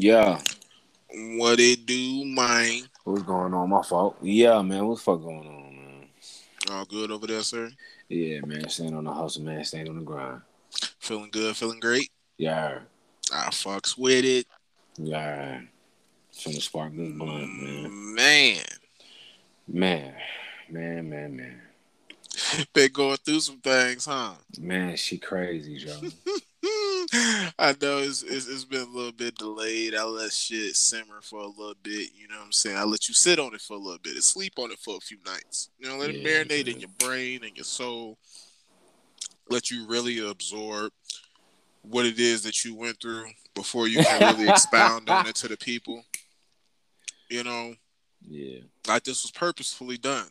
Yeah. What it do, man? What's going on? My fault. Yeah, man. What's fuck going on, man? All good over there, sir? Yeah, man. Staying on the hustle, man. Staying on the grind. Feeling good, feeling great? Yeah. I fucks with it. Yeah. Finna spark this blunt, man. Man. Man. Man, man, man. Been going through some things, huh? Man, she crazy, Joe. I know it's, it's, it's been a little bit delayed. I let shit simmer for a little bit. You know what I'm saying? I let you sit on it for a little bit and sleep on it for a few nights. You know, let it marinate man. in your brain and your soul. Let you really absorb what it is that you went through before you can really expound on it to the people. You know, Yeah. like this was purposefully done.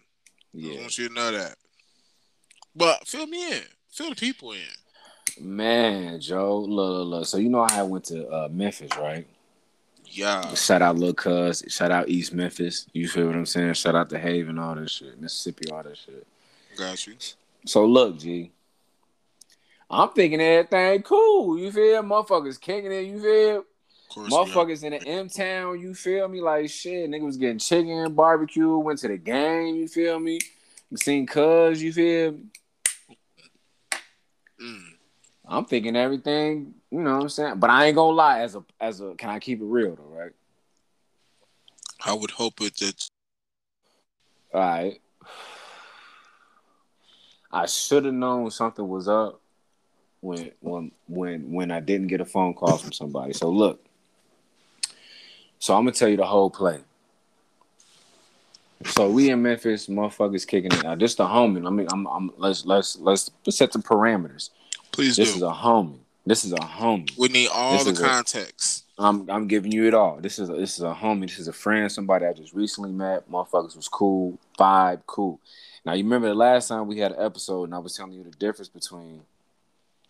Yeah. I want you to know that. But fill me in. Fill the people in. Man, Joe. Look, look, look. So you know I went to uh, Memphis, right? Yeah. Shout out Lil Cuz. Shout out East Memphis. You feel what I'm saying? Shout out to Haven, all this shit. Mississippi, all that shit. Got you. So look, G. I'm thinking everything cool. You feel? Motherfuckers kicking it. You feel? Of course. we are. Motherfuckers in the M town. You feel me? Like shit. Nigga was getting chicken, barbecue. Went to the game. You feel me? Seen Cuz. You feel? me? Mm. I'm thinking everything. You know what I'm saying? But I ain't gonna lie. As a as a, can I keep it real though? Right? I would hope it that All right. I should have known something was up when when when when I didn't get a phone call from somebody. So look. So I'm gonna tell you the whole play. So we in Memphis, motherfuckers kicking it. Now this the homie. I mean, I'm, I'm let's let's let's set some parameters. Please do. This do. is a homie. This is a homie. we need all this the context. I'm I'm giving you it all. This is a, this is a homie. This is a friend. Somebody I just recently met. Motherfuckers was cool. Vibe cool. Now you remember the last time we had an episode, and I was telling you the difference between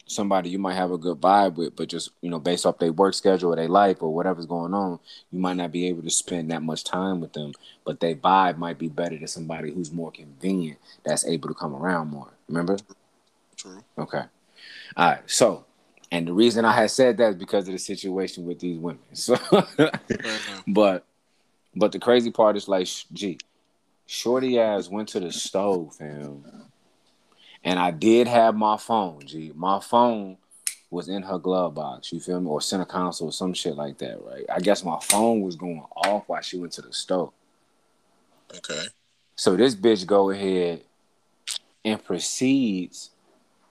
somebody you might have a good vibe with, but just you know based off their work schedule or their life or whatever's going on, you might not be able to spend that much time with them. But their vibe might be better than somebody who's more convenient that's able to come around more. Remember? True. Okay. All right. So, and the reason I had said that is because of the situation with these women. So, mm-hmm. but, but the crazy part is like, gee, shorty ass went to the stove, fam, and I did have my phone. G, my phone was in her glove box. You feel me? Or center console or some shit like that, right? I guess my phone was going off while she went to the stove. Okay. So this bitch go ahead and proceeds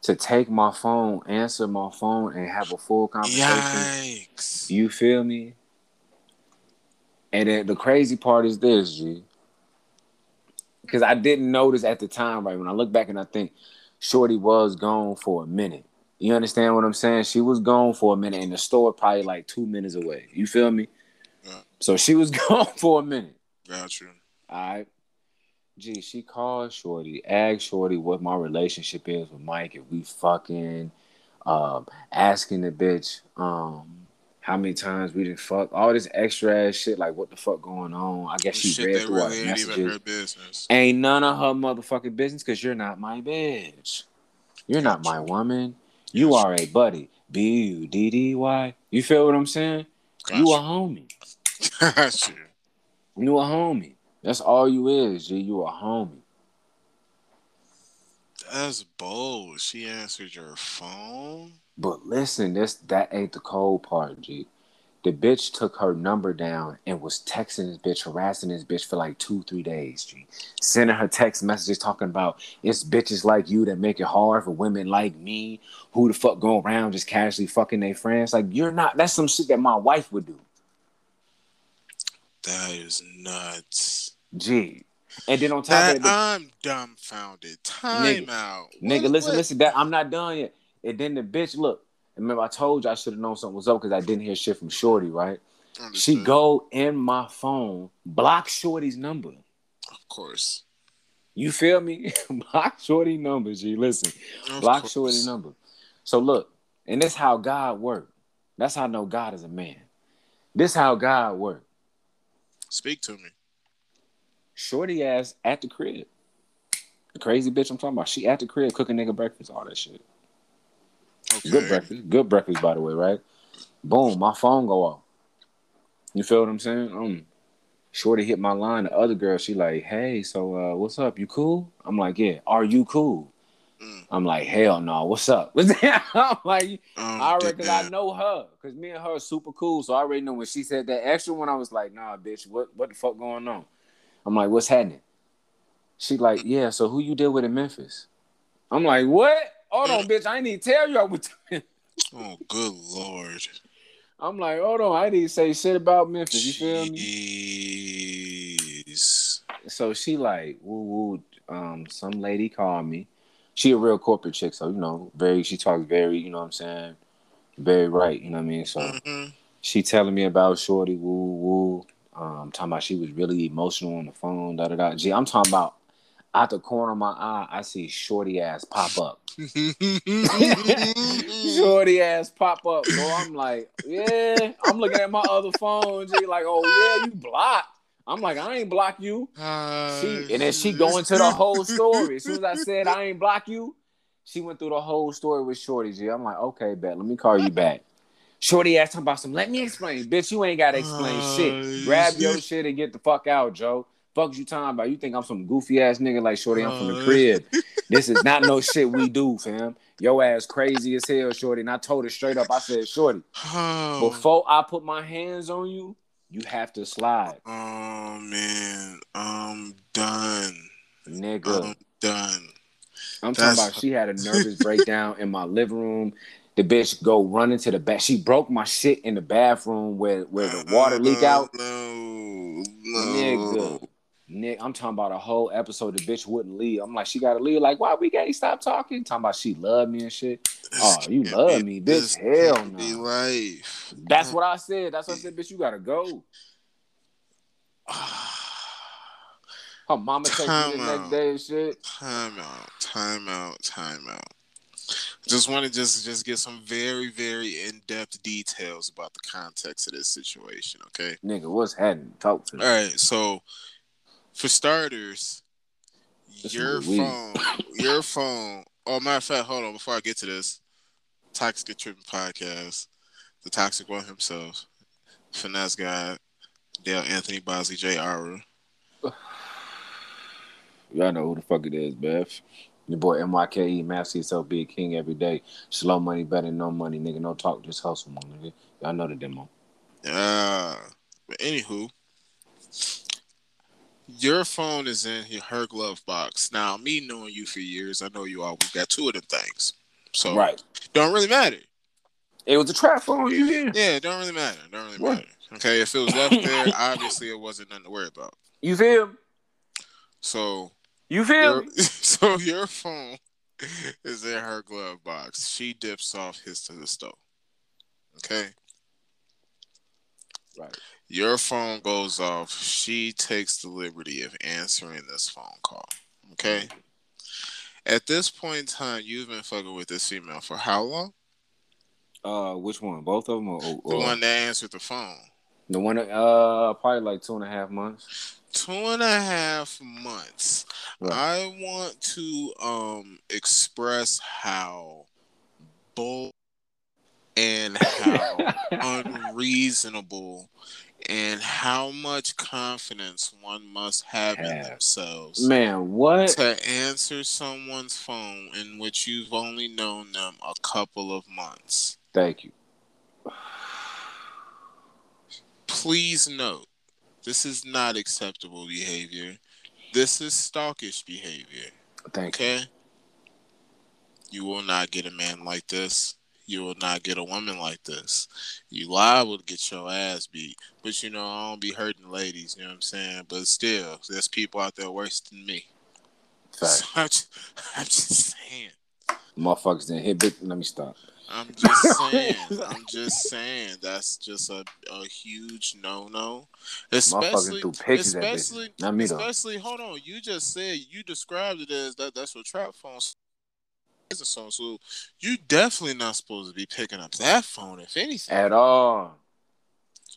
to take my phone, answer my phone, and have a full conversation. Yikes. You feel me? And then the crazy part is this, G. Because I didn't notice at the time, right? When I look back and I think Shorty was gone for a minute. You understand what I'm saying? She was gone for a minute, and the store probably like two minutes away. You feel me? Yeah. So she was gone for a minute. Got you. All right. Gee, she called Shorty, asked Shorty what my relationship is with Mike, if we fucking, um, asking the bitch, um, how many times we didn't fuck, all this extra ass shit, like what the fuck going on. I guess she Shit read through our really ain't even messages. her business. Ain't none of her motherfucking business because you're not my bitch. You're not my woman. You are a buddy. B U D D Y. You feel what I'm saying? Got You a homie. Got you. You a homie. That's all you is, G. You a homie. That's bold. She answered your phone. But listen, this that ain't the cold part, G. The bitch took her number down and was texting this bitch, harassing this bitch for like two, three days, G. Sending her text messages talking about it's bitches like you that make it hard for women like me who the fuck go around just casually fucking their friends. Like you're not that's some shit that my wife would do. That is nuts. G. And then on top That of that, I'm dumbfounded. Time Nigga- out. Nigga, What- listen, what- listen. That I'm not done yet. And then the bitch, look. Remember, I told you I should have known something was up because I didn't hear shit from Shorty, right? She go in my phone, block Shorty's number. Of course. You feel me? block Shorty number, G. Listen, Of block course. Shorty number. So look, and this how God worked. That's how I know God is a man. This how God worked. Speak to me. Shorty ass at the crib. The crazy bitch I'm talking about. She at the crib cooking nigga breakfast, all that shit. Okay. Good breakfast. Good breakfast, by the way, right? Boom, my phone go off. You feel what I'm saying? Um, Shorty hit my line. The other girl, she like, hey, so uh, what's up? You cool? I'm like, yeah. Are you cool? Mm. I'm like, hell no. What's up? I'm like, Um, I reckon I know her because me and her are super cool. So I already know when she said that extra one, I was like, nah, bitch, what what the fuck going on? I'm like, what's happening? She like, yeah. So who you deal with in Memphis? I'm like, what? Hold on, bitch. I need to tell you. I was- Oh, good lord. I'm like, hold on. I didn't say shit about Memphis. You feel me? Jeez. So she like, woo woo. Um, some lady called me. She a real corporate chick, so you know, very. She talks very, you know what I'm saying, very right. You know what I mean? So. Mhm. she telling me about Shorty woo woo. Um, talking about she was really emotional on the phone. Da da da. Gee, I'm talking about out the corner of my eye, I see Shorty ass pop up. Shorty ass pop up. So I'm like, yeah. I'm looking at my other phone. G, like, oh yeah, you blocked. I'm like, I ain't block you. She and then she going to the whole story. As soon as I said I ain't block you, she went through the whole story with Shorty. G. I'm like, okay, bet. Let me call you back. Shorty asked him about some. Let me explain, bitch. You ain't gotta explain Uh, shit. Grab your shit and get the fuck out, Joe. Fuck you talking about? You think I'm some goofy ass nigga like Shorty? I'm from the Uh. crib. This is not no shit we do, fam. Yo ass crazy as hell, Shorty. And I told her straight up. I said, Shorty, Oh, before I put my hands on you, you have to slide, oh man, I'm done. nigga. I'm done. I'm That's- talking about she had a nervous breakdown in my living room. The bitch go running to the back. She broke my shit in the bathroom where where the water leak out. No, no. Nigga. Nick, I'm talking about a whole episode. The bitch wouldn't leave. I'm like, she gotta leave. Like, why we can't stop talking? Talking about she loved me and shit. Oh, you love me, bitch. this Hell no. life. That's what I said. That's what I said, bitch. You gotta go. Her mama texted me the next day and shit. Time out, time out, time out. Just want to just just get some very very in depth details about the context of this situation. Okay. Nigga, what's happening? Talk to me. All right. So, for starters, This your phone, your phone. Oh, matter of fact, hold on. Before I get to this, Toxic Tripping podcast, the Toxic One himself, finesse guy, Dale Anthony Bosley J. Ara. Y'all know who the fuck it is, Beth. Your boy MYKE, master yourself, be a king every day. Slow money better than no money, nigga. No talk, just hustle, my nigga. Y'all know the demo. Uh, but anywho, your phone is in her glove box. Now, me knowing you for years, I know you all. We got two of them things, so Right. don't really matter. It was a trap phone, you hear? Yeah, it don't really matter. Don't really What? matter. Okay, if it was left there, obviously it wasn't nothing to worry about. You feel? So You feel? your, so your phone is in her glove box. She dips off his to the stove. Okay. Right. Your phone goes off. She takes the liberty of answering this phone call. Okay. At this point in time, you've been fucking with this female for how long? Uh, which one? Both of them, or, The one that answered the phone. the one? Uh, probably like two and a half months. Two and a half months. Right. I want to um express how bull and how unreasonable and how much confidence one must have in themselves Man, what? to answer someone's phone in which you've only known them a couple of months. Thank you. Please note, this is not acceptable behavior. This is stalkish behavior. Thank you. Okay? You will not get a man like this. You will not get a woman like this. You liable to get your ass beat. But you know, I don't be hurting ladies, you know what I'm saying? But still, there's people out there worse than me. So I'm just, I'm just saying. Motherfuckers didn't hit big. Let me stop. I'm just saying. I'm just saying. That's just a, a huge no no. Especially, threw pictures at bitches. especially, Not me, though. especially. Hold on. You just said you described it as that. That's what trap phones. is a song. So you definitely not supposed to be picking up that phone, if anything. At all.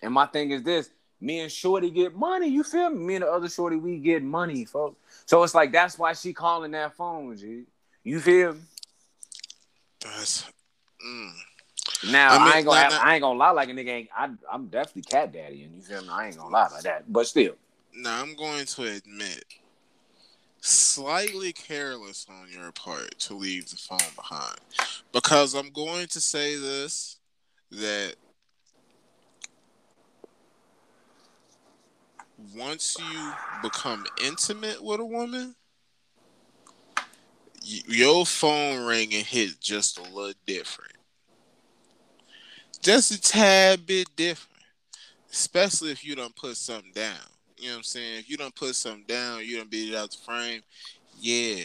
And my thing is this: me and Shorty get money. You feel me? Me and the other Shorty, we get money, folks. So it's like that's why she calling that phone, G. You feel me? That's. Mm. Now I I, ain't gonna now- I ain't gonna lie like a nigga ain't I I'm definitely cat daddy and you feel me? I ain't gonna lie like that. But still. Now I'm going to admit, slightly careless on your part to leave the phone behind, because I'm going to say this that once you become intimate with a woman, your phone ring and hit just a little different, just a tad bit different especially if you don't put something down. You know what I'm saying? If you don't put something down, you don't beat it out the frame. Yeah,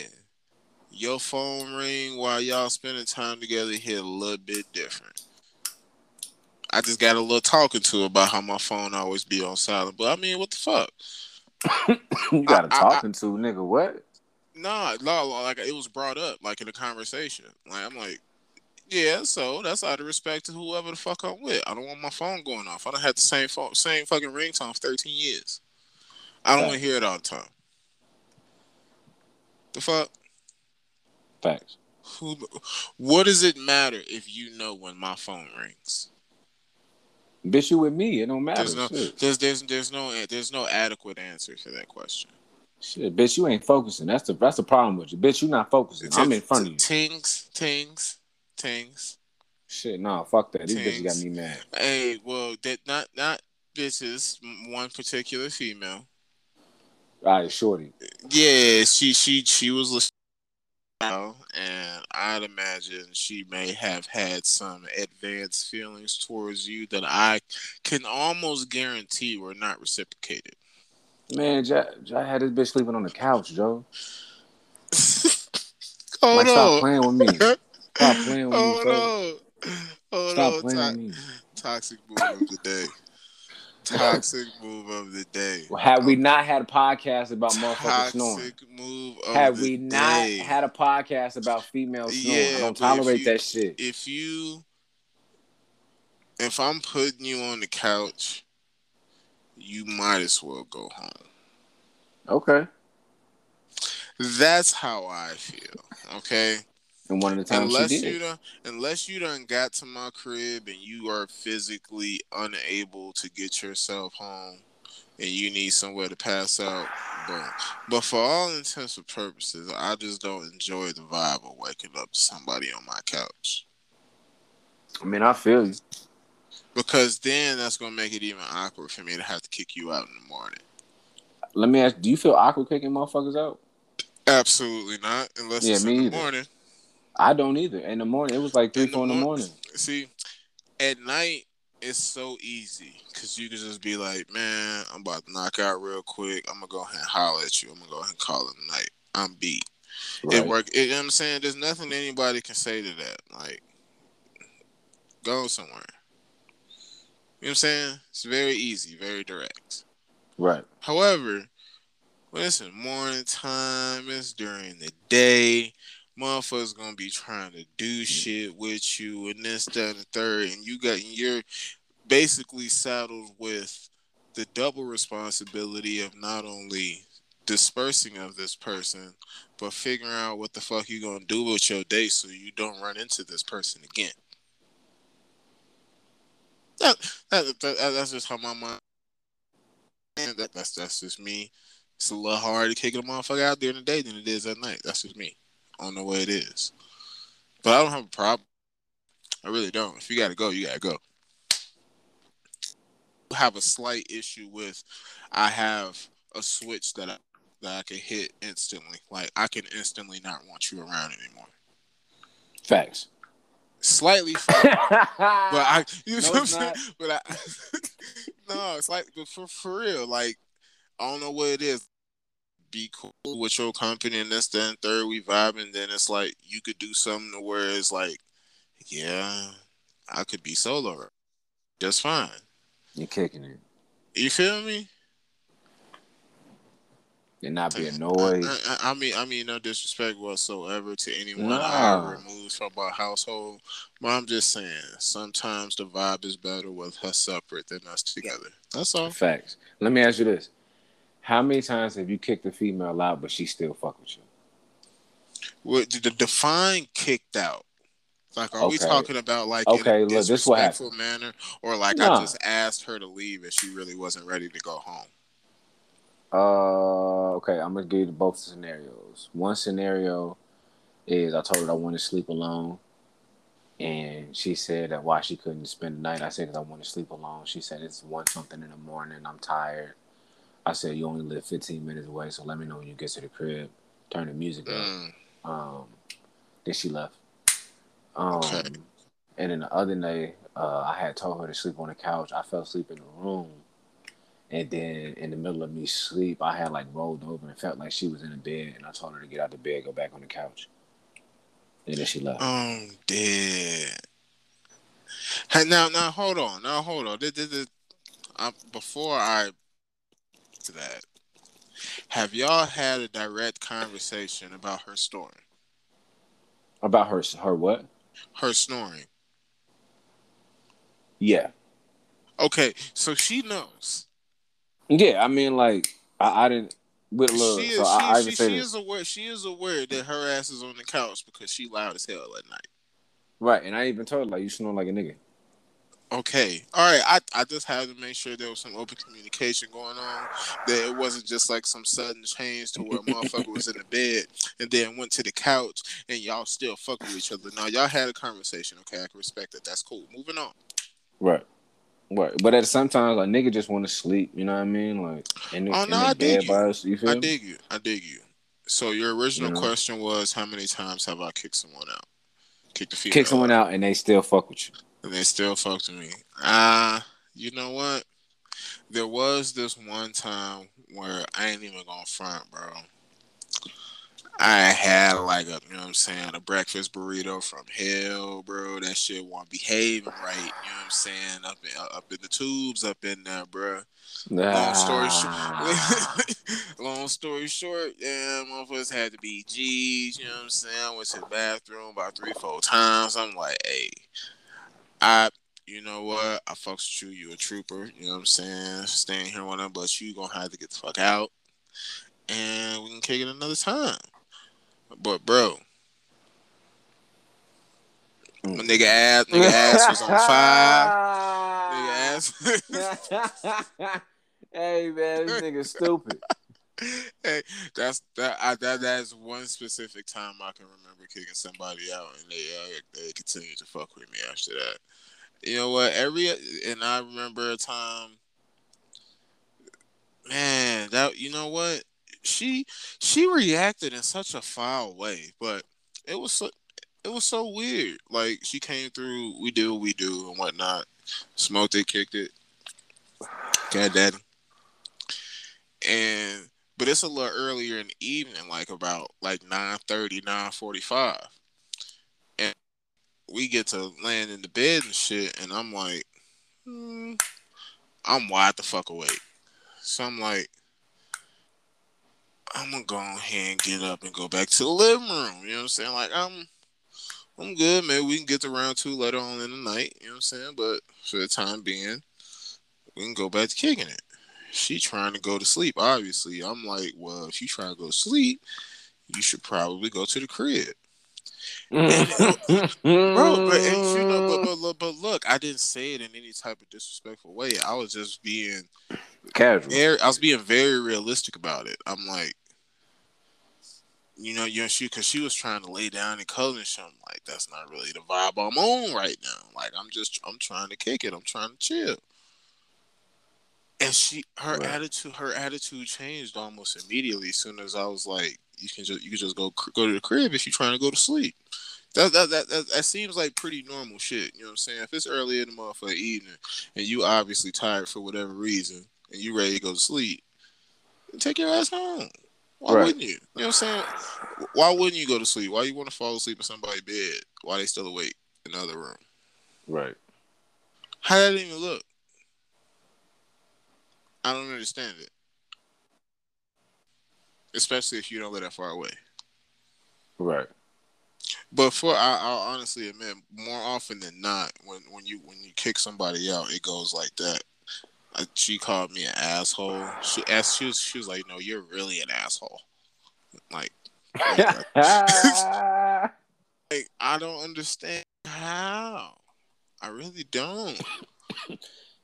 your phone ring while y'all spending time together hit a little bit different. I just got a little talking to about how my phone always be on silent, but I mean, what the fuck? you got a talking to nigga, what? Nah, no, like it was brought up, like in a conversation. Like I'm like, yeah, so that's out of respect to whoever the fuck I'm with. I don't want my phone going off. I don't have the same phone, same fucking ringtone for 13 years. I don't want to hear it all the time. The fuck? Facts. Who? What does it matter if you know when my phone rings? Bitch, you with me. It don't matter. There's no, there's, there's, there's no, there's no adequate answer to that question. Shit, bitch, you ain't focusing. That's the that's the problem with you. Bitch, you not focusing. I'm in front of you. Tings, tings, tings. Shit, nah, fuck that. These bitches got me mad. Hey, well, that not not bitches. One particular female. All right, shorty. Yeah, she she she was listening, and I'd imagine she may have had some advanced feelings towards you that I can almost guarantee were not reciprocated. Man, Jack, Jack had this bitch sleeping on the couch, Joe. Hold like, stop playing with me. Stop playing with me, Hold folks. on. Stop on. playing To- with me. toxic move of the day. Toxic move of the day. Well, had we um, not had a podcast about motherfuckers snoring, Toxic move of had the we not day. had a podcast about female snoring, Yeah, I don't tolerate you- that shit. if you if I'm putting you on the couch, you might as well go home. Okay. That's how I feel. Okay. And one of the times unless you did. done unless you done got to my crib and you are physically unable to get yourself home and you need somewhere to pass out, boom. But for all intents and purposes, I just don't enjoy the vibe of waking up to somebody on my couch. I mean, I feel you. Because then that's gonna make it even awkward for me to have to kick you out in the morning. Let me ask, do you feel awkward kicking motherfuckers out? Absolutely not, unless Yeah, it's me in the either. morning. I don't either. In the morning, it was like three, In the four in the mor- morning. See, at night it's so easy because you can just be like, "Man, I'm about to knock out real quick. I'm gonna go ahead and holler at you. I'm gonna go ahead and call it a night. I'm beat. Right. It work. It, you know what I'm saying there's nothing anybody can say to that. Like, go somewhere. You know what I'm saying? It's very easy, very direct. Right. However, listen, morning time is during the day. Motherfuckers gonna be trying to do shit with you and this, that, and the third, and you got you're basically saddled with the double responsibility of not only dispersing of this person, but figuring out what the fuck you gonna do with your day so you don't run into this person again. That, that, that- that's just how my mind. That, that's that's just me. It's a little harder to kick a motherfucker out during the day than it is at night. That's just me. I don't know what it is, but I don't have a problem. I really don't. If you gotta go, you gotta go. Have a slight issue with I have a switch that I that I can hit instantly. Like I can instantly not want you around anymore. Facts. Slightly, but I you know No, what I'm it's saying. But I no, it's like but for for real. Like I don't know what it is. Be cool with your company and this, then third we vibe, and then it's like you could do something to where it's like, yeah, I could be solo, just fine. You're kicking it. You feel me? And not be annoyed. I, I mean, I mean, no disrespect whatsoever to anyone Nah. I removed from our household, but I'm just saying sometimes the vibe is better with her separate than us together. That's all. Facts. Let me ask you this. How many times have you kicked a female out, but she still fuck with you? What the define kicked out? Like, are we talking about like Okay, in a look, this is what disrespectful manner, or like Nah. I just asked her to leave and she really wasn't ready to go home? Uh, okay, I'm gonna give you both scenarios. One scenario is I told her I wanted to sleep alone, and she said that why she couldn't spend the night. I said because I want to sleep alone. She said it's one something in the morning. I'm tired. I said you only live 15 minutes away, so let me know when you get to the crib. Turn the music up. Mm, Um, then she left. Um, and then the other night, uh, I had told her to sleep on the couch. I fell asleep in the room, and then in the middle of me sleep, I had like rolled over and felt like she was in the bed, and I told her to get out the bed, go back on the couch, and then she left. I'm dead. Hey, now, now, hold on. Now, hold on. This, this, this, uh, before I to that, have y'all had a direct conversation about her snoring? About her, her what? Her snoring. Yeah, Okay, so she knows. Yeah. I mean, like I, I didn't with love. She is. so she, I, I she, she is aware. She is aware that her ass is on the couch because she loud as hell at night. right, and I even told her like you snore like a nigga. Okay. All right. I, I just had to make sure there was some open communication going on. That it wasn't just like some sudden change to where a motherfucker was in the bed and then went to the couch and y'all still fuck with each other. Now y'all had a conversation. Okay, I can respect that. That's cool. Moving on. Right. Right. But at sometimes like nigga just want to sleep, you know what I mean? Like the, Oh, no, I dig you. us, you feel I dig you. I dig you. So your original You know? question was how many times have I kicked someone out? Kicked the Kick someone out and they still fuck with you. and they still fucked with me. Ah, you know what? There was this one time where I ain't even gonna front, bro. I had like a, you know what I'm saying, a breakfast burrito from hell, bro. That shit wasn't behaving right. You know what I'm saying? Up in, uh, up in the tubes, up in there, bro. Long story short, long story short, yeah, motherfuckers had to be G's. You know what I'm saying? I went to the bathroom about three, four times. I'm like, hey, I, you know what? I fucks with you. You a trooper. You know what I'm saying? Staying here with them, but you gonna have to get the fuck out, and we can kick it another time. But bro, my nigga ass, nigga ass was on fire. Nigga ass. hey man, this nigga stupid. hey, that's that. I, that that's one specific time I can remember kicking somebody out, and they uh, they continue to fuck with me after that. You know what? Every and I remember a time, man. That you know what? She she reacted in such a foul way, but it was so it was so weird. Like she came through, we do what we do and whatnot. Smoked it, kicked it. God daddy. And but it's a little earlier in the evening, like about like 9.30, 9.45. And we get to land in the bed and shit, and I'm like, hmm, I'm wide the fuck awake. So I'm like, I'm gonna go ahead and get up and go back to the living room. You know what I'm saying? Like I'm I'm good, man. We can get to round two later on in the night, you know what I'm saying? But for the time being, we can go back to kicking it. She trying to go to sleep, obviously. I'm like, well, if you try to go to sleep, you should probably go to the crib. Bro, but and you know, but, but but look, I didn't say it in any type of disrespectful way. I was just being casual. very, I was being very realistic about it. I'm like, you know, you know, she because she was trying to lay down and cuddle and shit. I'm like, that's not really the vibe I'm on right now. Like, I'm just, I'm trying to kick it. I'm trying to chill. And she, her Right. attitude, her attitude changed almost immediately. As soon as I was like, you can just, you can just go go to the crib if you're trying to go to sleep. That, that, that, that, that seems like pretty normal shit. You know what I'm saying? If it's early in the motherfucking evening and you obviously tired for whatever reason and you ready to go to sleep, take your ass home. Why Right. wouldn't you? You know what I'm saying? Why wouldn't you go to sleep? Why you want to fall asleep in somebody's bed while they still awake in the other room? Right. How that even look? I don't understand it. Especially if you don't live that far away. Right. But for I, I'll honestly admit, more often than not, when when you when you kick somebody out, it goes like that. Uh, she called me an asshole. She asked, she was she was like, "No, you're really an asshole." Like, like, I don't understand how. I really don't.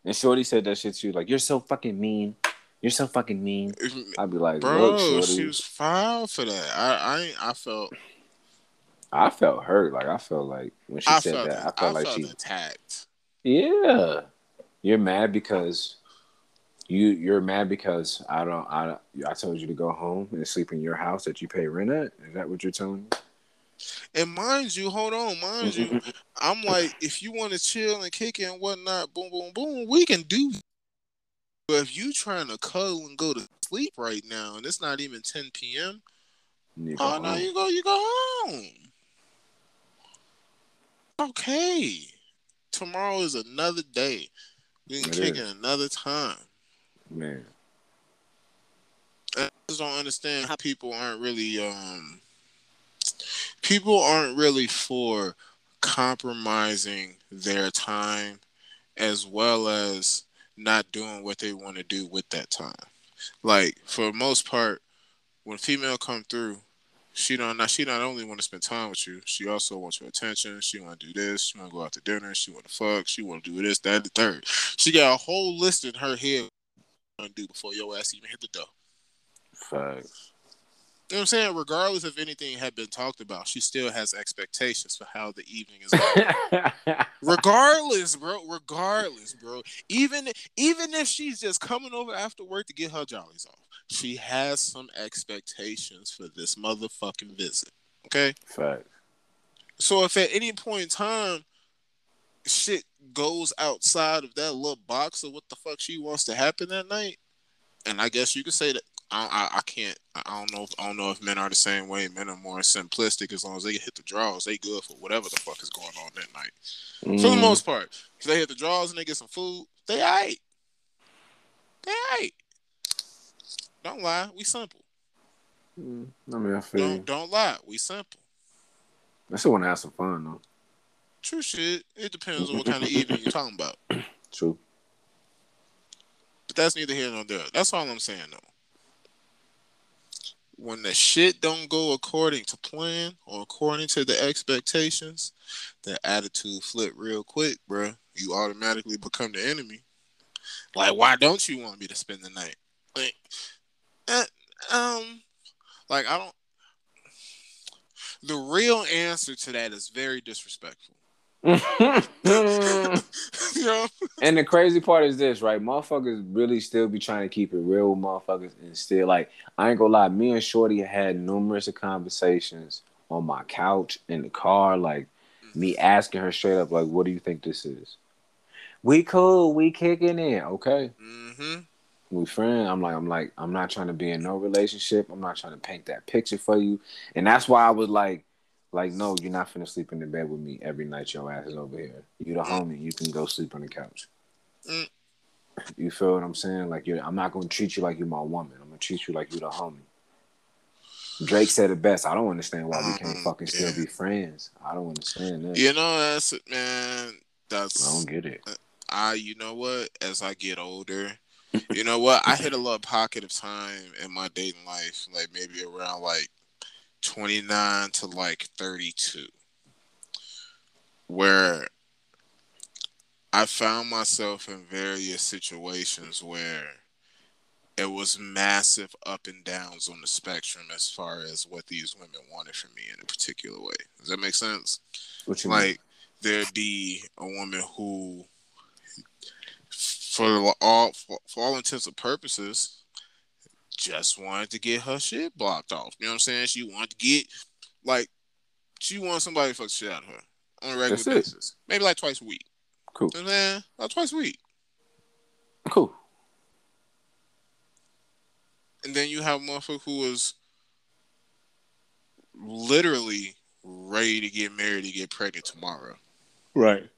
and Shorty said that shit to you, like, you're so fucking mean. You're so fucking mean. I'd be like, bro, she was foul for that. I, I, I felt. I felt hurt. Like I felt like when she I said that, I felt I like felt she attacked. Yeah, you're mad because you you're mad because I don't I I told you to go home and sleep in your house that you pay rent at. Is that what you're telling me? And mind you, hold on, mind you, mm-hmm. I'm like, if you want to chill and kick it and whatnot, boom, boom, boom, we can do. But if you trying to cuddle and go to sleep right now, and it's not even 10 p.m., oh no, you go, you go home. Okay, tomorrow is another day. We can it kick is. it another time. Man, I just don't understand how people aren't really um people aren't really for compromising their time as well as not doing what they want to do with that time. Like for most part, when female come through, she don't not she not only want to spend time with you, she also wants your attention. She want to do this. She want to go out to dinner. She want to fuck. She want to do this, that, the third. She got a whole list in her head to do before your ass even hit the door. Facts. You know what I'm saying? Regardless of anything had been talked about, she still has expectations for how the evening is going. regardless, bro. Regardless, bro. Even even if she's just coming over after work to get her jollies off, she has some expectations for this motherfucking visit. Okay? Fact. So if at any point in time shit goes outside of that little box of what the fuck she wants to happen that night, and I guess you could say that I, I, I can't. I don't know. If, I don't know if men are the same way. Men are more simplistic. As long as they hit the draws, they good for whatever the fuck is going on that night. Mm. For the mm. most part, if they hit the draws and they get some food, they aight. They aight. Don't lie. We simple. Mm. I mean, I feel. Don't, don't lie. We simple. I still want to have some fun though. True shit. It depends on what kind of evening you're talking about. True. But that's neither here nor there. That's all I'm saying though when the shit don't go according to plan or according to the expectations, the attitude flip real quick, bro. You automatically become the enemy. Like, why don't you want me to spend the night? Like, uh, um, like I don't. The real answer to that is very disrespectful. And the crazy part is this, right? Motherfuckers really still be trying to keep it real with motherfuckers and still like I ain't gonna lie, me and Shorty had numerous conversations on my couch in the car, like me asking her straight up, like, what do you think this is? We cool, we kicking it, okay. Mm-hmm. We friend. I'm like, I'm like, I'm not trying to be in no relationship. I'm not trying to paint that picture for you. And that's why I was like, like, no, you're not finna sleep in the bed with me every night. Your ass is over here. You the homie. You can go sleep on the couch. Mm. You feel what I'm saying? Like, you're, I'm not gonna treat you like you're my woman. I'm gonna treat you like you're the homie. Drake said it best. I don't understand why we can't mm, fucking yeah. still be friends. I don't understand that. You know, that's it, man. That's I don't get it. I, you know what? As I get older, you know what? I hit a little pocket of time in my dating life, like maybe around like 29 to like 32 where I found myself in various situations where it was massive up and downs on the spectrum as far as what these women wanted from me in a particular way. Does that make sense? What you like mean? there'd be a woman who for all for, for all intents and purposes just wanted to get her shit blocked off. You know what I'm saying? She wanted to get like she wants somebody to fuck shit out of her on a regular That's basis. It. Maybe like twice a week. Cool. You know man, like twice a week. Cool. And then you have a motherfucker who was literally ready to get married to get pregnant tomorrow. Right.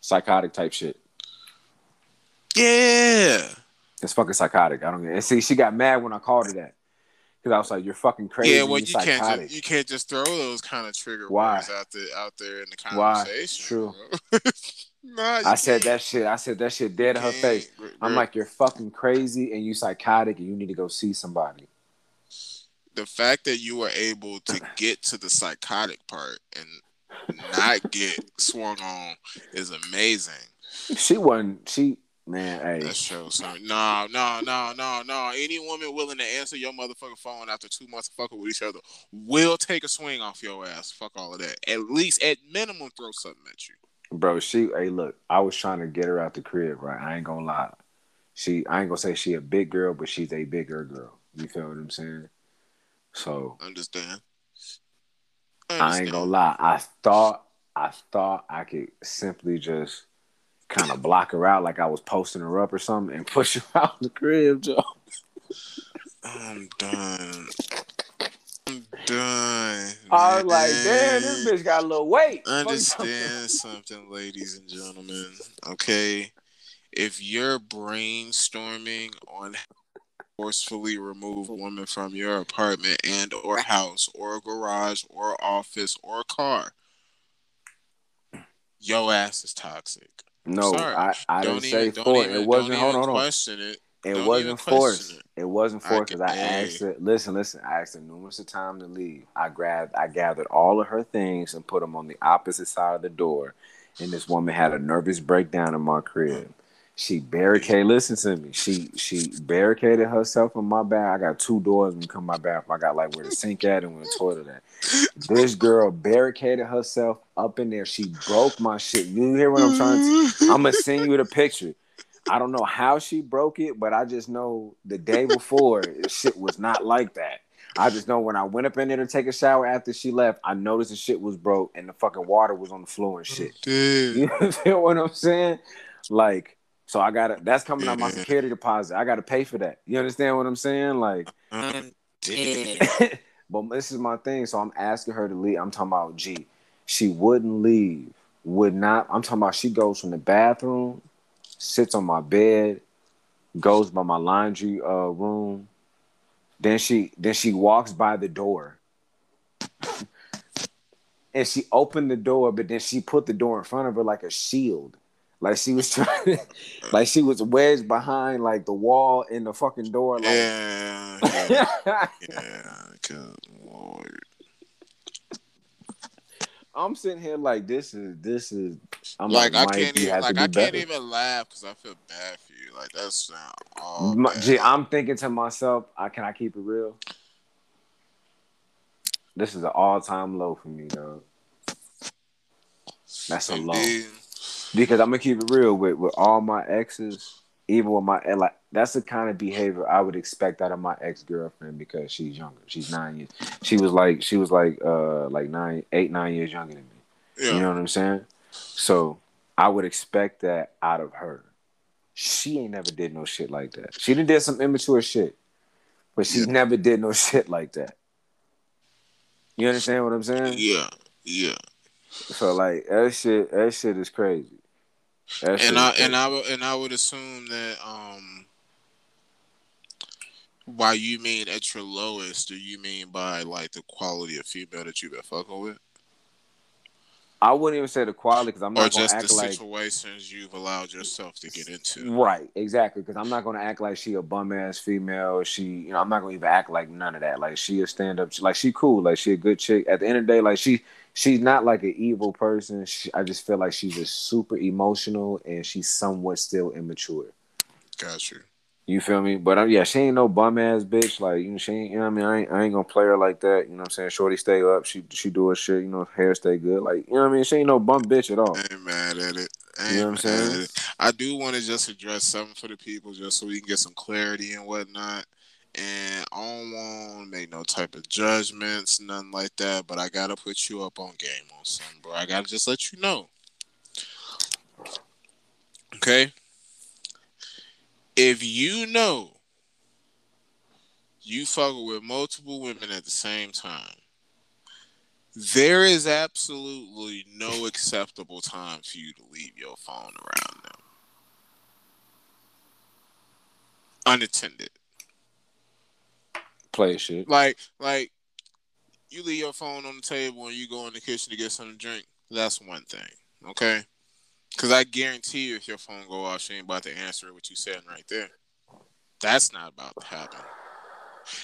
Psychotic type shit. Yeah. It's fucking psychotic. I don't get. It. See, she got mad when I called her that because I was like, "You're fucking crazy." Yeah, well, you can't just, you can't just throw those kind of trigger Why? words out there out there in the conversation. Why? True. nah, I said that shit. I said that shit dead in her face. I'm like, "You're fucking crazy and you psychotic and you need to go see somebody." The fact that you were able to get to the psychotic part and not get swung on is amazing. She wasn't. She man. Hey, That shows something. No, no, no, no, no. Any woman willing to answer your motherfucking phone after two months of fucking with each other will take a swing off your ass. Fuck all of that. At least, at minimum, throw something at you. bro. She. Hey, look. I was trying to get her out the crib. Right. I ain't gonna lie. She. I ain't gonna say she a big girl, but she's a bigger girl. You feel what I'm saying? So Understand? I ain't gonna lie. I thought. I thought I could simply just kind of block her out, like I was posting her up or something, and push her out the crib, Joe. I'm done. I'm done. I was like, damn, this bitch got a little weight. Understand something, ladies and gentlemen. Okay, if you're brainstorming on forcefully remove a woman from your apartment and or house or garage or office or car, your ass is toxic. No, Sorry. I, I Don't didn't say even, don't forced. even, It wasn't. Hold on, hold on. question it. It wasn't forced. it. It. wasn't forced because I, hey. asked her. Listen, listen. I asked her numerous of times to leave. I grabbed, I gathered all of her things and put them on the opposite side of the door. And this woman had a nervous breakdown in my crib. She barricaded. Listen to me. She she barricaded herself in my bath. I got two doors when you come my bath. I got like where the sink at and where the toilet at. This girl barricaded herself up in there. She broke my shit. You hear what I'm trying to? I'm gonna send you the picture. I don't know how she broke it, but I just know the day before shit was not like that. I just know when I went up in there to take a shower after she left, I noticed the shit was broke and the fucking water was on the floor and oh, shit. Dude. You feel what I'm saying? Like, so I gotta that's coming out my security deposit. I gotta pay for that. You understand what I'm saying? Like, but this is my thing. So I'm asking her to leave. I'm talking about G. She wouldn't leave. Would not. I'm talking about she goes from the bathroom, sits on my bed, goes by my laundry uh, room. Then she then she walks by the door. and she opened the door, but then she put the door in front of her like a shield. Like she was trying to, like she was wedged behind like the wall in the fucking door. Like, Yeah, yeah, yeah. Good lord. I'm sitting here like this is this is I'm like I can't even like I can't even laugh because I feel bad for you. Like that's sound all oh, My-. Gee, I'm thinking to myself, I can I keep it real? This is an all time low for me, dog. That's a low. Indeed. Because I'm gonna keep it real with with all my exes, even with my like that's the kind of behavior I would expect out of my ex girlfriend because she's younger. She's nine years. She was like she was like uh like nine eight nine years younger than me. Yeah. You know what I'm saying? So I would expect that out of her. She ain't never did no shit like that. She done did some immature shit, but she Yeah. never did no shit like that. You understand what I'm saying? yeah. Yeah. So like that shit, that shit is crazy. And I and I would and I would assume that um by you mean at your lowest, do you mean by like the quality of female that you've been fucking with? I wouldn't even say the quality because I'm not gonna just act the like situations you've allowed yourself to get into? right, exactly. Because I'm not gonna act like she a bum ass female. She, you know, I'm not gonna even act like none of that. Like she a stand up, like she cool, like she a good chick. At the end of the day, like she, she's not like an evil person. She, I just feel like she's just super emotional and she's somewhat still immature. Got you. You feel me? But um, yeah, she ain't no bum ass bitch. Like you know, she ain't. You know what I mean? I ain't, I ain't gonna play her like that. You know what I'm saying? Shorty stay up. She she do her shit. You know, hair stay good. Like you know what I mean? She ain't no bum bitch at all. I ain't mad at it. I You know what I'm saying? I do want to just address something for the people, just so we can get some clarity and whatnot. And I don't want to make no type of judgments, nothing like that. But I gotta put you up on game on something, bro. I gotta just let you know. Okay. If you know you fucking with multiple women at the same time, there is absolutely no acceptable time for you to leave your phone around them. Unattended. Play shit. Like, like you leave your phone on the table and you go in the kitchen to get something to drink. That's one thing, okay? Because I guarantee you, if your phone go off, she ain't about to answer what you said right there. That's not about to happen.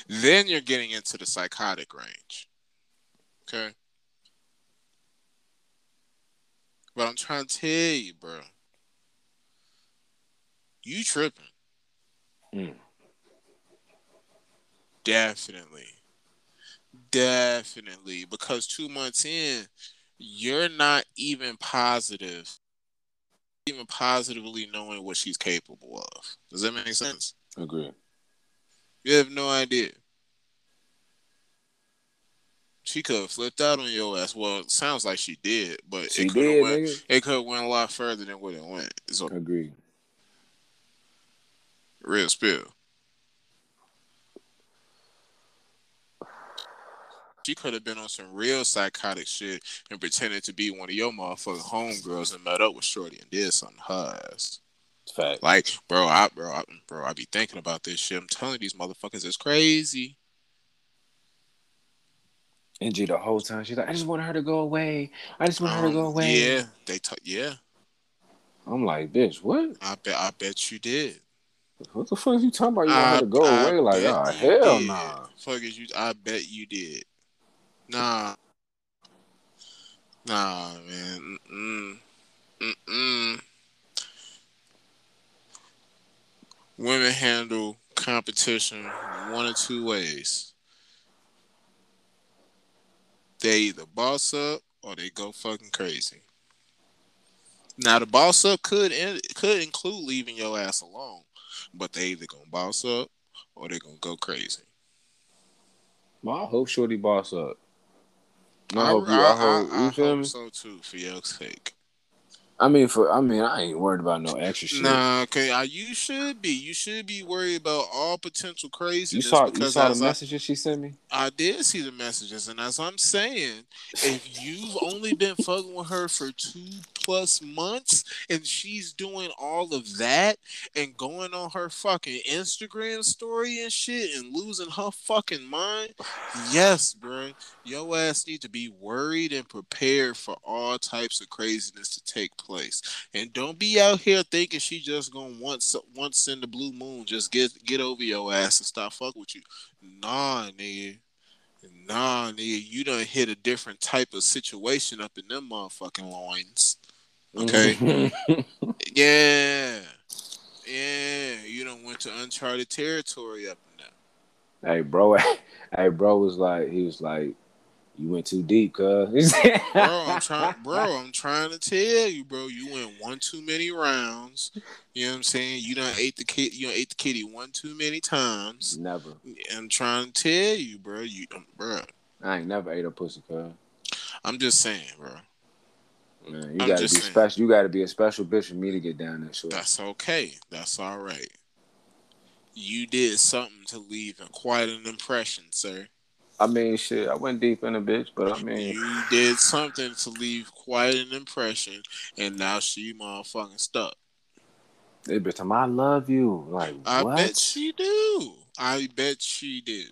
Then you're getting into the psychotic range. Okay. But I'm trying to tell you, bro. You tripping. Mm. Definitely. Definitely. Because two months in, you're not even positive, even positively knowing what she's capable of. Does that make sense? Agree. You have no idea. She could have flipped out on your ass. Well, it sounds like she did, but She it could have went. nigga. It could have went a lot further than what it went. A Agree. real spill. She could have been on some real psychotic shit and pretended to be one of your motherfucking homegirls and met up with Shorty and did something to her ass. Fact. Like, bro, I bro, I, bro, I be thinking about this shit. I'm telling these motherfuckers it's crazy. And G the whole time she's like, I just want her to go away. I just want her to go Um, away. Yeah, they t- yeah. I'm like, bitch, what? I bet I bet you did. What the fuck are you talking about? You want her to go I away? Like, oh hell did. nah. Fuck is you? I bet you did. Nah, nah, man. Mm-mm. Mm-mm. Women handle competition one or two ways. They either boss up or they go fucking crazy. Now the boss up could could include leaving your ass alone, but they either gonna boss up or they gonna go crazy. Well, I hope Shorty boss up. I, I, hope you. I, I- hope I- you I hope so too for your sake. I mean, for I mean, I ain't worried about no extra shit. Nah, okay, uh, you should be. You should be worried about all potential craziness. you saw you saw the as I- messages she sent me. I did see the messages, and as I'm saying, if you've only been fucking with her for two plus months, and she's doing all of that and going on her fucking Instagram story and shit and losing her fucking mind, yes, bro, your ass need to be worried and prepared for all types of craziness to take place. And don't be out here thinking she just gonna once once in the blue moon just get get over your ass and stop fucking with you. Nah, nigga. Nah, nigga, you done hit a different type of situation up in them motherfucking loins. Okay. yeah. Yeah. You done went to uncharted territory up in there. hey, bro. Hey, bro was like, he was like, you went too deep, cuz. Bro, I'm trying bro, I'm trying to tell you, bro, you went one too many rounds. You know what I'm saying? You done ate the kid you done ate the kitty one too many times. never. I'm trying to tell you, bro. You um, bro. I ain't never ate a pussy, cuz. I'm just saying, bro. Man, you I'm gotta be saying. special. You gotta be a special bitch for me to get down that short. That's okay. That's all right. You did something to leave quite an impression, sir. I mean, shit. I went deep in a bitch, but I mean, You did something to leave quite an impression, and now she motherfucking stuck. this bitch, time, I love you. Like I what? bet she do. I bet she do.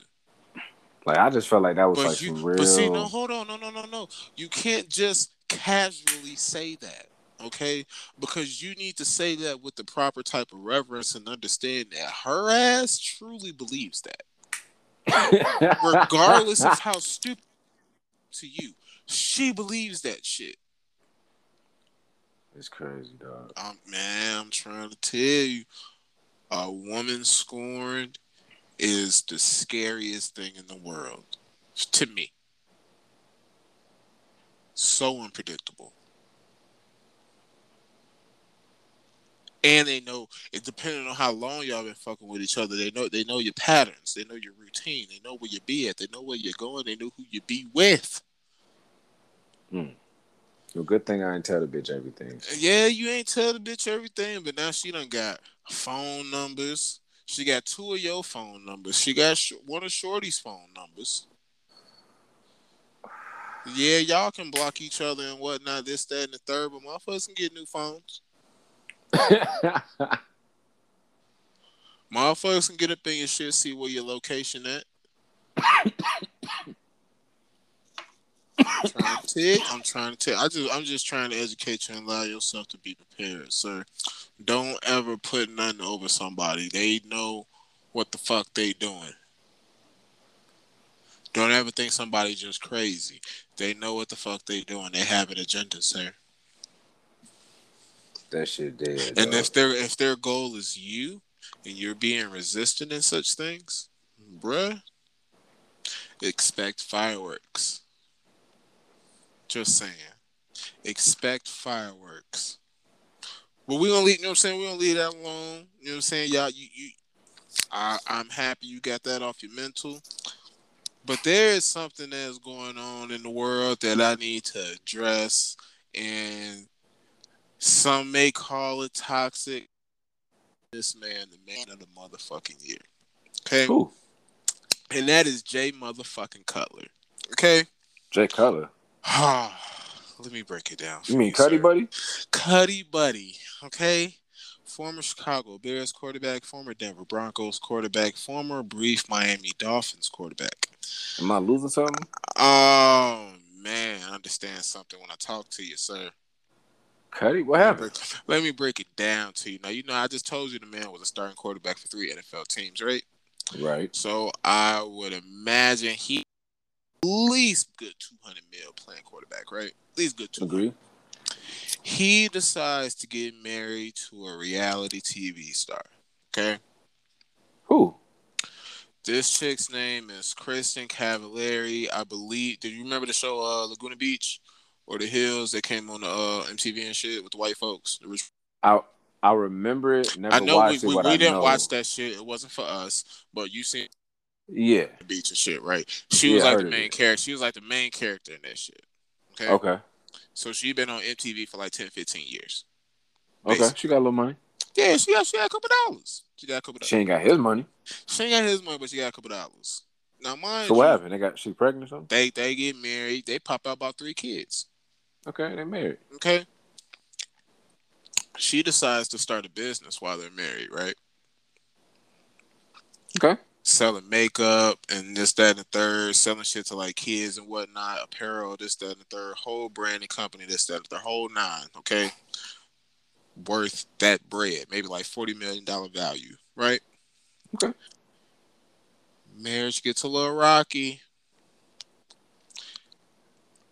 Like I just felt like that was But like you, real. but see, no, hold on, no, no, no, no. You can't just casually say that, okay? Because you need to say that with the proper type of reverence and understand that her ass truly believes that, regardless of how stupid to you. She believes that shit. it's crazy, dog. Um, man, I'm trying to tell you, a woman scorned is the scariest thing in the world to me. So unpredictable. And they know it depending on how long y'all been fucking with each other. They know they know your patterns. They know your routine. They know where you be at. They know where you're going. They know who you be with. Hmm. Well, good thing I didn't tell the bitch everything. Yeah, you ain't tell the bitch everything, but now she done got phone numbers. She got two of your phone numbers. She got sh- one of Shorty's phone numbers. Yeah, y'all can block each other and whatnot, this, that, and the third, but motherfuckers can get new phones. Motherfuckers can get up in your shit, see where your location at. I'm trying to tell. I'm trying to tell. I just, I'm just trying to educate you and allow yourself to be prepared, sir. Don't ever put nothing over somebody. They know what the fuck they doing. Don't ever think somebody just crazy. They know what the fuck they doing. They have an agenda, sir. That shit dead. And dog. if their if their goal is you and you're being resistant in such things, bruh, expect fireworks. Just saying. Expect fireworks. But we gonna leave, you know what I'm saying? we gonna leave that alone. You know what I'm saying? Y'all you you I, I'm happy you got that off your mental. But there is something that's going on in the world that I need to address and some may call it toxic. This man, the man of the motherfucking year. Okay? Who? And that is Jay motherfucking Cutler. Okay? Jay Cutler. Ah, let me break it down. You mean Cuddy sir. Buddy? Cuddy Buddy, okay? Former Chicago Bears quarterback, former Denver Broncos quarterback, former brief Miami Dolphins quarterback. Am I losing something? Oh man, I understand something when I talk to you, sir. Cuddy? What happened? let me break it down to you. Now, you know, I just told you the man was a starting quarterback for three NFL teams, right? Right. So I would imagine he at least good 200 mil playing quarterback, right? At least good 200. Agree. He decides to get married to a reality TV star. Okay. Who? This chick's name is Kristin Cavallari. I believe. Do you remember the show uh, Laguna Beach or The Hills that came on the uh, MTV and shit with the white folks? The rich- I I remember it. Never I know we, watched we, it. What we didn't know. watch that shit. It wasn't for us, but you seen Yeah. the beach and shit, right? She was Yeah, I like the main character. She was like the main character in that shit. Okay. Okay. So she been on MTV for like 10, 15 years. Okay. She got a little money. Yeah, she got she got a couple dollars. She got a couple dollars. She ain't got his money. She ain't got his money, but she got a couple dollars. Now, mind So what you, happened? They got she pregnant or something? they they get married. They pop out about three kids. Okay, they married. Okay. She decides to start a business while they're married, right? Okay. Selling makeup and this, that, and the third, selling shit to like kids and whatnot, apparel, this, that, and the third, whole branding company, this, that, and the whole nine, okay? Worth that bread, maybe like $40 million value, right? Okay. Marriage gets a little rocky.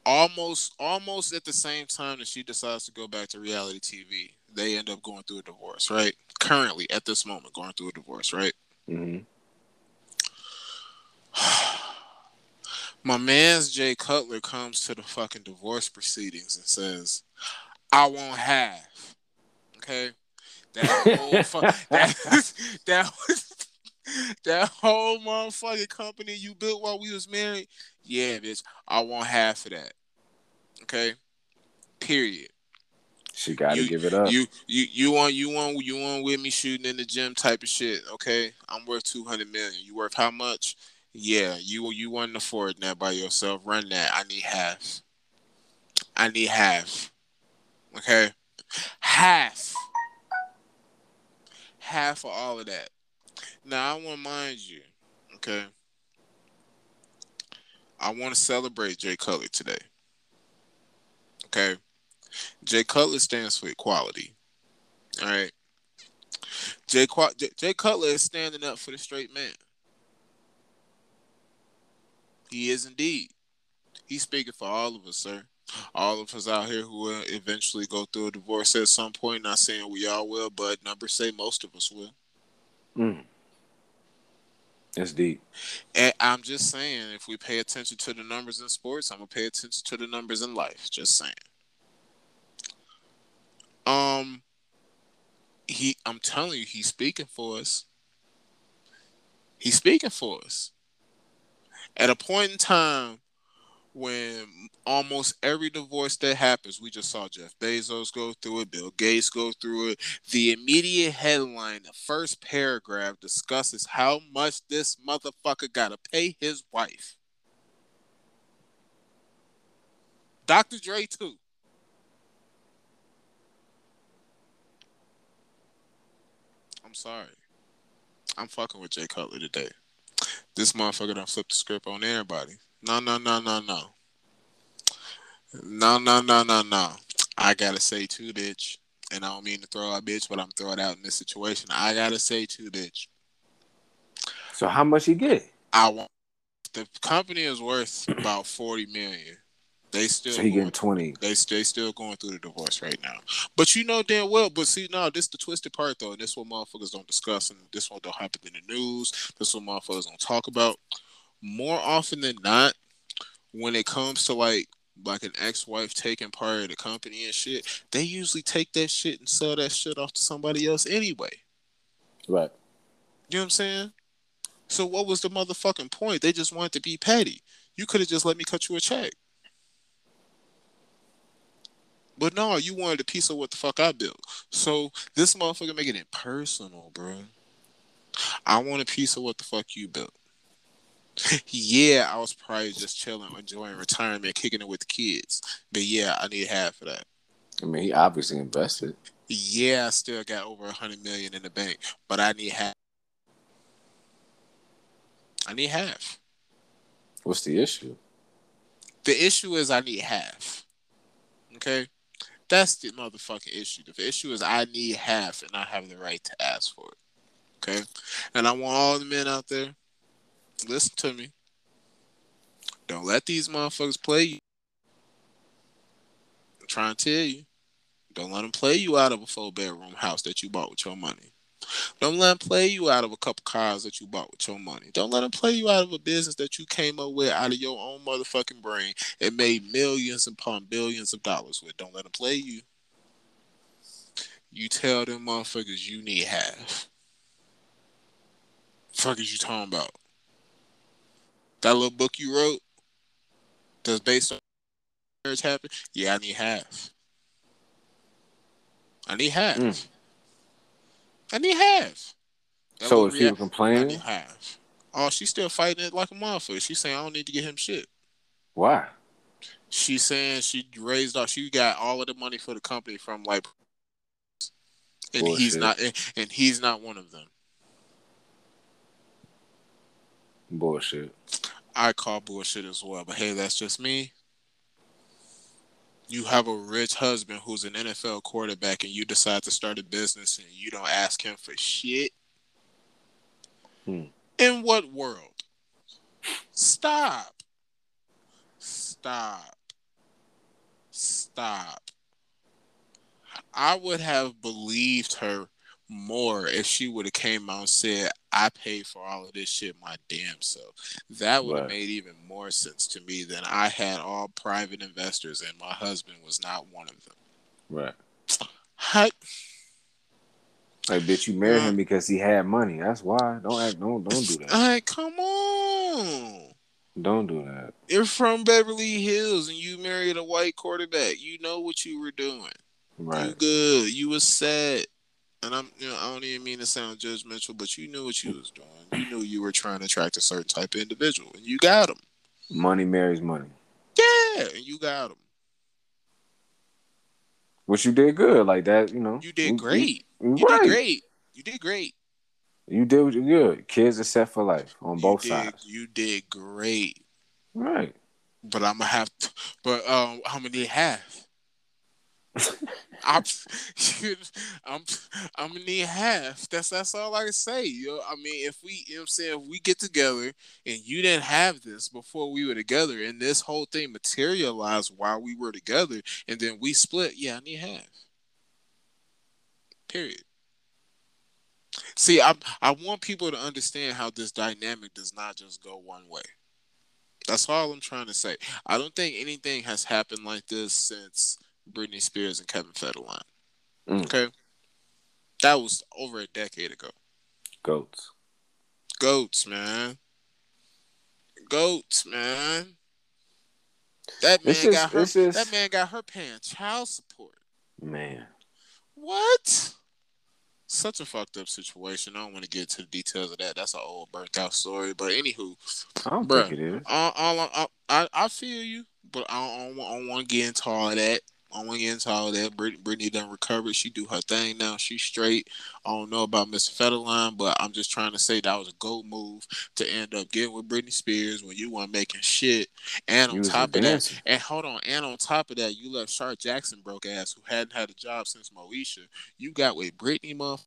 Almost, almost at the same time that she decides to go back to reality TV, they end up going through a divorce, right? Currently, at this moment, going through a divorce, right? hmm My man's Jay Cutler comes to the fucking divorce proceedings and says, "I won't have." Okay, that whole fu- that that that whole motherfucking company you built while we was married. Yeah, bitch, I want half of that. Okay, period. She got to You- give it up. You you you want you want you want with me shooting in the gym type of shit. Okay, I'm worth two hundred million. You worth how much? Yeah, you you wouldn't afford that by yourself. Run that. I need half. I need half. Okay, half. Half of all of that. Now I want to mind you. Okay. I want to celebrate Jay Cutler today. Okay. Jay Cutler stands for equality. All right. Jay, Jay, Jay Cutler is standing up for the straight man. He is indeed. He's speaking for all of us, sir. All of us out here who will eventually go through a divorce at some point. Not saying we all will, but numbers say most of us will. Mm. It's deep. And I'm just saying, if we pay attention to the numbers in sports, I'm gonna pay attention to the numbers in life. Just saying. Um, he, I'm telling you, he's speaking for us. He's speaking for us. At a point in time when almost every divorce that happens, we just saw Jeff Bezos go through it, Bill Gates go through it. The immediate headline, the first paragraph discusses how much this motherfucker gotta pay his wife. Dr. Dre too. I'm sorry. I'm fucking with Jay Cutler today. This motherfucker done flipped the script on everybody. No, no, no, no, no. No, no, no, no, no. I gotta say too, bitch. And I don't mean to throw out bitch, but I'm throwing out in this situation. I gotta say too, bitch. So how much he get? I want the company is worth about forty million. They still So he getting twenty. They they still going through the divorce right now. But you know damn well. But see, no, this the twisted part though, and this what motherfuckers don't discuss, and this one don't happen in the news. This what motherfuckers don't talk about. More often than not, when it comes to like like an ex-wife taking part of the company and shit, they usually take that shit and sell that shit off to somebody else anyway. Right. You know what I'm saying? So what was the motherfucking point? They just wanted to be petty. You could have just let me cut you a check. But no, you wanted a piece of what the fuck I built. So this motherfucker making it personal, bro. I want a piece of what the fuck you built. Yeah, I was probably just chilling, enjoying retirement, kicking it with the kids. But yeah, I need half of that. I mean, he obviously invested. Yeah, I still got over a hundred million in the bank, but I need half. I need half. What's the issue? The issue is I need half. Okay? That's the motherfucking issue. The issue is I need half and I have the right to ask for it. Okay? And I want all the men out there, listen to me. Don't let these motherfuckers play you. I'm trying to tell you. Don't let them play you out of a four bedroom house that you bought with your money. Don't let them play you out of a couple cars that you bought with your money. Don't let them play you out of a business that you came up with out of your own motherfucking brain and made millions upon billions of dollars with. Don't let them play you. You tell them motherfuckers you need half. Fuck is you talking about? That little book you wrote that's based on marriage happen? Yeah, I need half. I need half. Mm. I need half. That So if was I complaining, need half. Oh, she's still fighting it like a motherfucker. She's saying I don't need to get him shit. why? She's saying she raised off. She got all of the money for the company from like, and he's not. And, and he's not one of them. Bullshit. I call bullshit as well. But hey, that's just me. You have a rich husband who's an NFL quarterback, and you decide to start a business, and you don't ask him for shit. Hmm. In what world? Stop. Stop. Stop. I would have believed her more if she would have came out and said, I paid for all of this shit my damn self. That would have Right. made even more sense to me than I had all private investors and my husband was not one of them. Right. How, Like, bitch, you married Yeah. him because he had money. That's why. Don't act. Don't don't do that. like, come on. Don't do that. You're from Beverly Hills and you married a white quarterback. You know what you were doing. You Right. good. You was sad. And I'm you know, I don't even mean to sound judgmental, but you knew what you was doing. You knew you were trying to attract a certain type of individual. And you got him. Money marries money. Yeah, and you got him. Which you did good. Like that. You know. You did great. You, You right. did great. You did great. You did what you good. Kids are set for life on You both did, sides. You did great. Right. But I'm gonna have to. But um, how many half? I'm, I'm, I'm gonna need half. That's that's all I can say. You know, I mean, if we, you know, I'm saying, if we get together and you didn't have this before we were together, and this whole thing materialized while we were together, and then we split, yeah, I need half. Period. See, I I want people to understand how this dynamic does not just go one way. That's all I'm trying to say. I don't think anything has happened like this since Britney Spears and Kevin Federline. Mm. Okay, that was over a decade ago. Goats. Goats, man. Goats, man. That man just- got her. just- That man got her paying child support. Man. What? Such a fucked up situation. I don't want to get into the details of that. That's an old burnt out story. But anywho, I don't Bruh. think it is. all, all I, I, I feel you, but I don't, I don't, want- I don't want to get into all of that. I don't want to get into all that. Brit- Britney done recovered. She do her thing now. She's straight. I don't know about Mr. Federline, but I'm just trying to say that was a gold move to end up getting with Britney Spears when you weren't making shit. And on top of that, and hold on, and on top of that, you left Shar Jackson broke ass who hadn't had a job since Moesha. You got with Britney motherfucking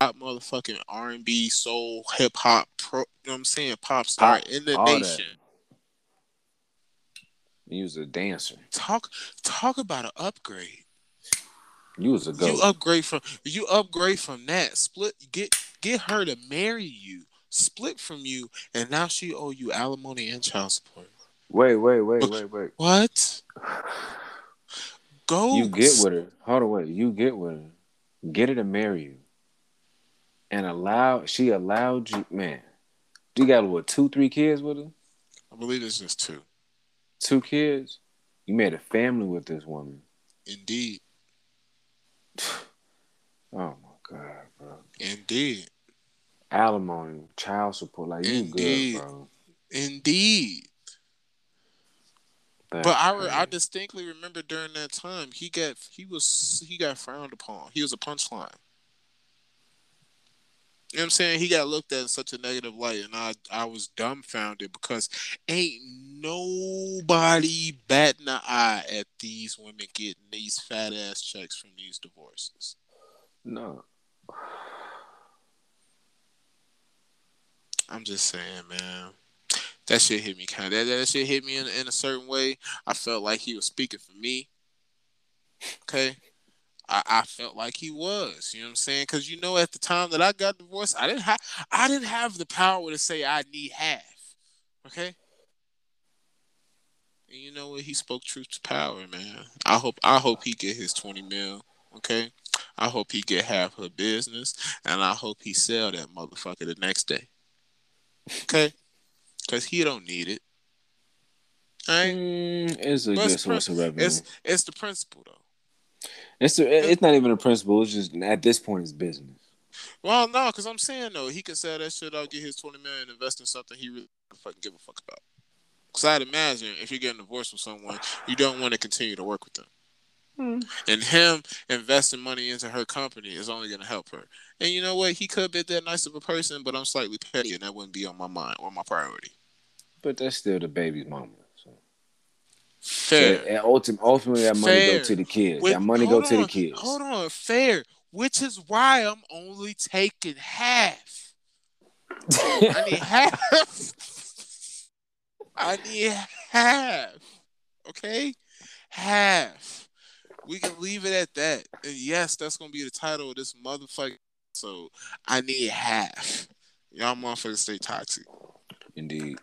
top motherfucking R and B, soul, hip hop pro you know what I'm saying, pop star Pop, in the nation. that. You was a dancer. Talk talk about an upgrade. You was a goat. You upgrade from you upgrade from that. Split get get her to marry you, split from you, and now she owe you alimony and child support. wait, wait, wait, wait, wait. What? Go You get with her. Hold on, wait. You get with her. Get her to marry you. And allow she allowed you man. You got what, two, three kids with her? I believe it's just two. Two kids? You made a family with this woman. Indeed. Oh my God, bro. Indeed. Alimony, child support, like you Indeed. good, bro. Indeed. That's But I, I distinctly remember during that time he got he was he got frowned upon. He was a punchline. You know what I'm saying? He got looked at in such a negative light, and I I was dumbfounded because ain't nobody batting an eye at these women getting these fat ass checks from these divorces. no. I'm just saying, man. That shit hit me kind of. That, that shit hit me in, in a certain way. I felt like he was speaking for me. Okay. I, I felt like he was. You know what I'm saying? Because you know, at the time that I got divorced, I didn't have I didn't have the power to say I need half. Okay. And you know what? He spoke truth to power, man. I hope I hope he get his 20 mil. Okay. I hope he get half her business, and I hope he sell that motherfucker the next day. Okay, because he don't need it. All right, Mm, it's a But good source of revenue. it's it's the principle though. It's a, it's not even a principle. It's just at this point, it's business. Well, no, because I'm saying though, he can sell that shit out, get his 20 million, invest in something he really fucking give a fuck about. Because I'd imagine if you're getting divorced from someone, you don't want to continue to work with them. Hmm. And him investing money into her company is only going to help her. And you know what? He could be that nice of a person, but I'm slightly petty, and that wouldn't be on my mind or my priority. But that's still the baby's mama. Fair. So, and ultim- ultimately, that money Fair. go to the kids. Wait, that money go hold to the kids. Hold on, fair. Which is why I'm only taking half. I need half. I need half. Okay? Half. We can leave it at that. And yes, that's gonna be the title of this motherfucker. So I need half. Y'all motherfuckers stay toxic. Indeed.